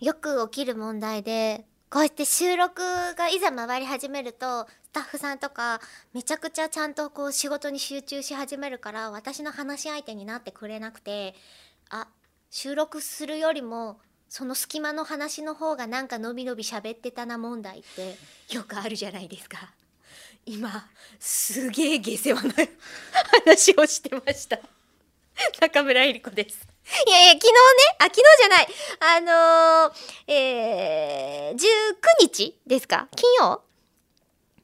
よく起きる問題でこうやって収録がいざ回り始めるとスタッフさんとかめちゃくちゃちゃんとこう仕事に集中し始めるから私の話し相手になってくれなくてあ収録するよりもその隙間の話の方がなんかのびのび喋ってたな問題ってよくあるじゃないですか。今すげえ下世話な話をしてました中村えり子ですいやいや昨日ねあ昨日じゃない。あのー、えー、19日ですか？金曜？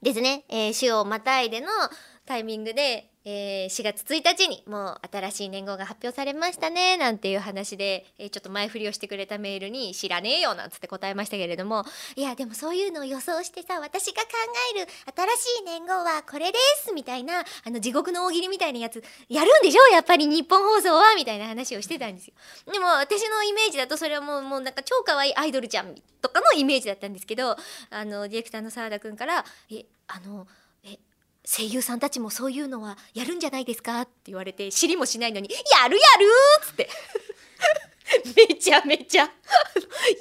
ですね、えー、週をまたいでのタイミングでえー、4月1日にもう新しい年号が発表されましたねなんていう話で、えー、ちょっと前振りをしてくれたメールに知らねえよなんつって答えましたけれどもいやでもそういうのを予想してさ私が考える新しい年号はこれですみたいなあの地獄の大喜利みたいなやつやるんでしょ？やっぱり日本放送は？みたいな話をしてたんですよ。でも私のイメージだとそれはもうもうなんか超可愛いアイドルちゃんとかのイメージだったんですけどあのディレクターの澤田君から「えあのえ声優さんたちもそういうのはやるんじゃないですか?」って言われて知りもしないのに「やるやる!」っつって めちゃめちゃ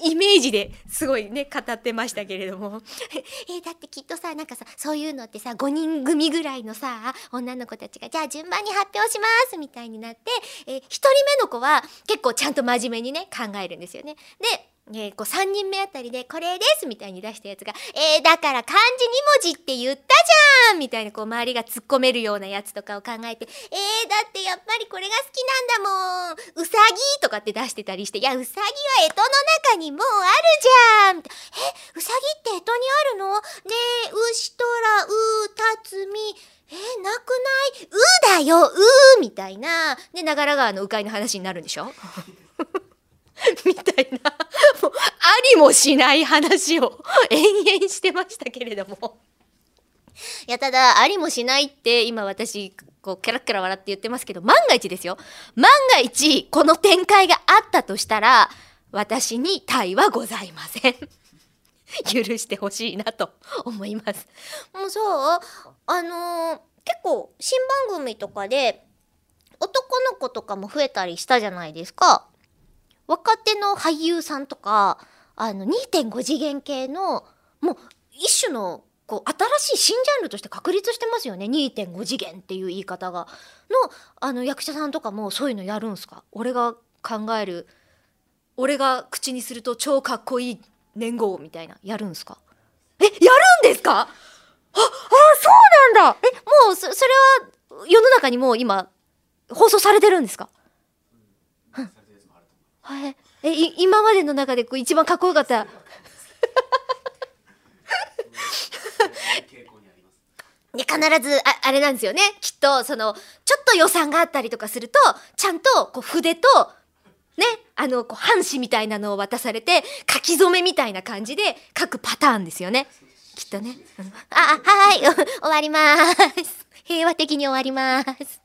イメージですごいね語ってましたけれども えだってきっとさなんかさそういうのってさ5人組ぐらいのさ女の子たちがじゃあ順番に発表しますみたいになってえ1人目の子は結構ちゃんと真面目にね考えるんですよね。でえー、こう3人目あたりで「これです」みたいに出したやつが「えー、だから漢字2文字って言ったじゃん!」みたいなこう周りが突っ込めるようなやつとかを考えて「えー、だってやっぱりこれが好きなんだもん。うさぎ」とかって出してたりして「いやうさぎは干支の中にもうあるじゃん!」えうさぎって干支にあるの？ねえ牛とらうたつみえー、なくない？うだよ。うみたいな。で長良川の鵜飼の話になるんでしょ？みたいな。りもしない話を 延々してましたけれども。いやただありもしないって今私こうキャラキャラ笑って言ってますけど万が一ですよ。万が一この展開があったとしたら私に体はございません。許してほしいなと思います。もうそう？あのー、結構新番組とかで男の子とかも増えたりしたじゃないですか。若手の俳優さんとかあの2.5次元系のもう一種のこう新しい新ジャンルとして確立してますよね。2.5次元っていう言い方が。のあの役者さんとかもそういうのやるんすか？俺が考える俺が口にすると超かっこいい年号みたいなやるんすか？えやるんですか？ああそうなんだ！えもうそそれは世の中にもう今放送されてるんですか？はい、え今までの中でこう一番かっこよかった。ね、必ずああれなんですよね。きっとそのちょっと予算があったりとかするとちゃんとこう筆とねあのこう半紙みたいなのを渡されて書き初めみたいな感じで書くパターンですよね。きっとね。あはい 終わります。平和的に終わります。